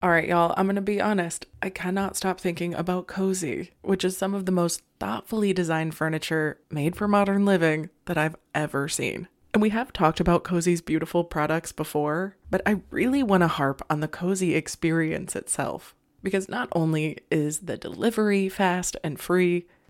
All right, y'all, I'm to be honest. I cannot stop thinking about Cozey, which is some of the most thoughtfully designed furniture made for modern living that I've ever seen. And we have talked about Cozey's beautiful products before, but I really want to harp on the Cozey experience itself. Because not only is the delivery fast and free,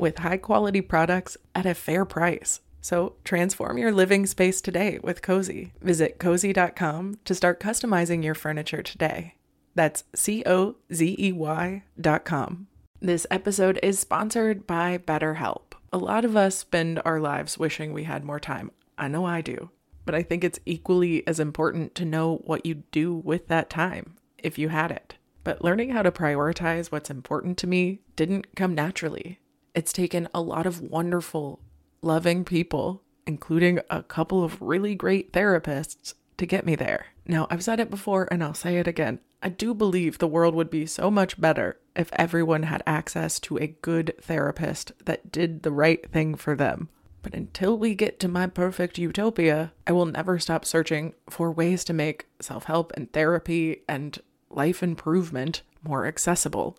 with high quality products at a fair price. So transform your living space today with Cozey. Visit cozey.com to start customizing your furniture today. That's C O Z E Y dot com. This episode is sponsored by BetterHelp. A lot of us spend our lives wishing we had more time. I know I do. But I think it's equally as important to know what you'd do with that time if you had it. But learning how to prioritize what's important to me didn't come naturally. It's taken a lot of wonderful, loving people, including a couple of really great therapists, to get me there. Now, I've said it before and I'll say it again. I do believe the world would be so much better if everyone had access to a good therapist that did the right thing for them. But until we get to my perfect utopia, I will never stop searching for ways to make self help and therapy and life improvement more accessible.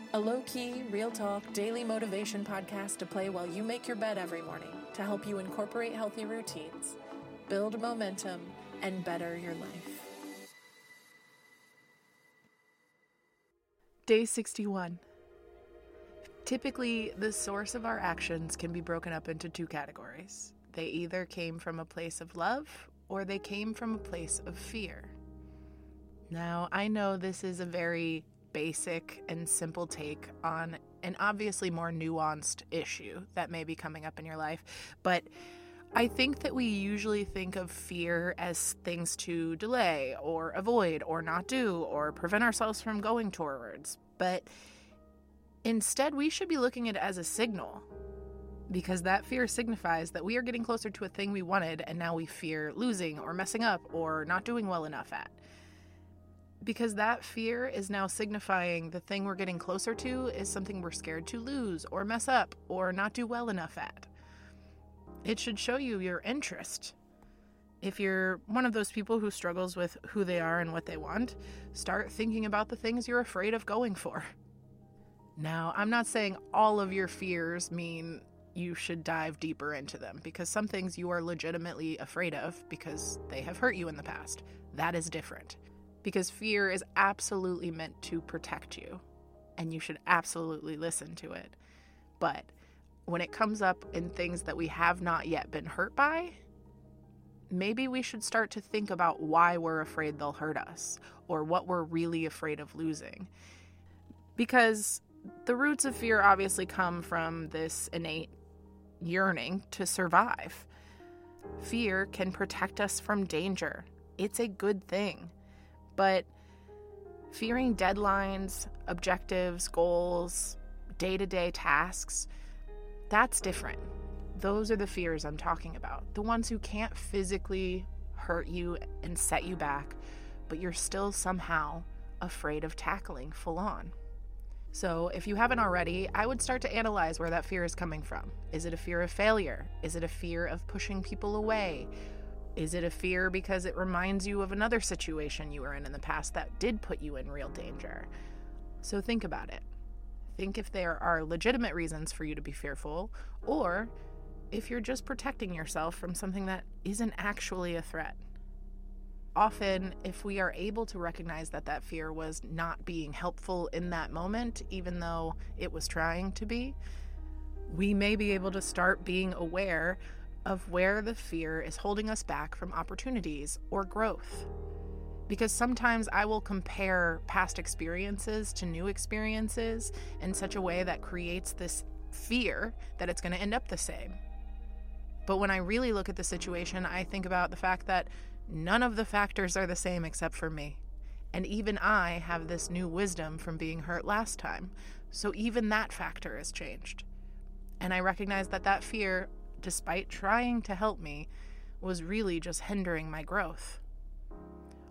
a low key, real talk, daily motivation podcast to play while you make your bed every morning to help you incorporate healthy routines, build momentum, and better your life. Day 61. Typically, the source of our actions can be broken up into two categories. They either came from a place of love or they came from a place of fear. Now, I know this is a very basic and simple take on an obviously more nuanced issue that may be coming up in your life, but I think that we usually think of fear as things to delay or avoid or not do or prevent ourselves from going towards. But instead, we should be looking at it as a signal because that fear signifies that we are getting closer to a thing we wanted and now we fear losing or messing up or not doing well enough at because that fear is now signifying the thing we're getting closer to is something we're scared to lose or mess up or not do well enough at. It should show you your interest. If you're one of those people who struggles with who they are and what they want, start thinking about the things you're afraid of going for. Now, I'm not saying all of your fears mean you should dive deeper into them because some things you are legitimately afraid of because they have hurt you in the past. That is different because fear is absolutely meant to protect you and you should absolutely listen to it. But when it comes up in things that we have not yet been hurt by, maybe we should start to think about why we're afraid they'll hurt us or what we're really afraid of losing. Because the roots of fear obviously come from this innate yearning to survive. Fear can protect us from danger. It's a good thing. But fearing deadlines, objectives, goals, day to day tasks, that's different. Those are the fears I'm talking about. The ones who can't physically hurt you and set you back, but you're still somehow afraid of tackling full on. So, if you haven't already, I would start to analyze where that fear is coming from. Is it a fear of failure? Is it a fear of pushing people away? Is it a fear because it reminds you of another situation you were in in the past that did put you in real danger? So, think about it. Think if there are legitimate reasons for you to be fearful, or if you're just protecting yourself from something that isn't actually a threat often, if we are able to recognize that that fear was not being helpful in that moment, even though it was trying to be, we may be able to start being aware of where the fear is holding us back from opportunities or growth. Because sometimes I will compare past experiences to new experiences in such a way that creates this fear that it's going to end up the same. But when I really look at the situation, I think about the fact that None of the factors are the same except for me. And even I have this new wisdom from being hurt last time, so even that factor has changed. And I recognize that that fear, despite trying to help me, was really just hindering my growth.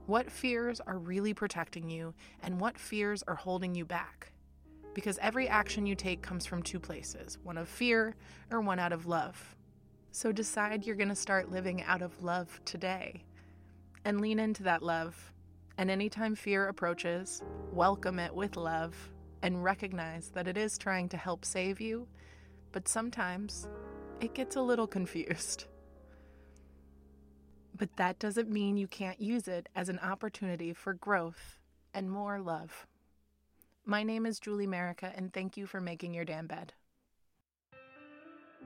What fears are really protecting you, and what fears are holding you back? Because every action you take comes from two places one of fear or one out of love. So decide you're going to start living out of love today and lean into that love. And anytime fear approaches, welcome it with love and recognize that it is trying to help save you, but sometimes it gets a little confused. But that doesn't mean you can't use it as an opportunity for growth and more love. My name is Julie Merica, and thank you for making your damn bed.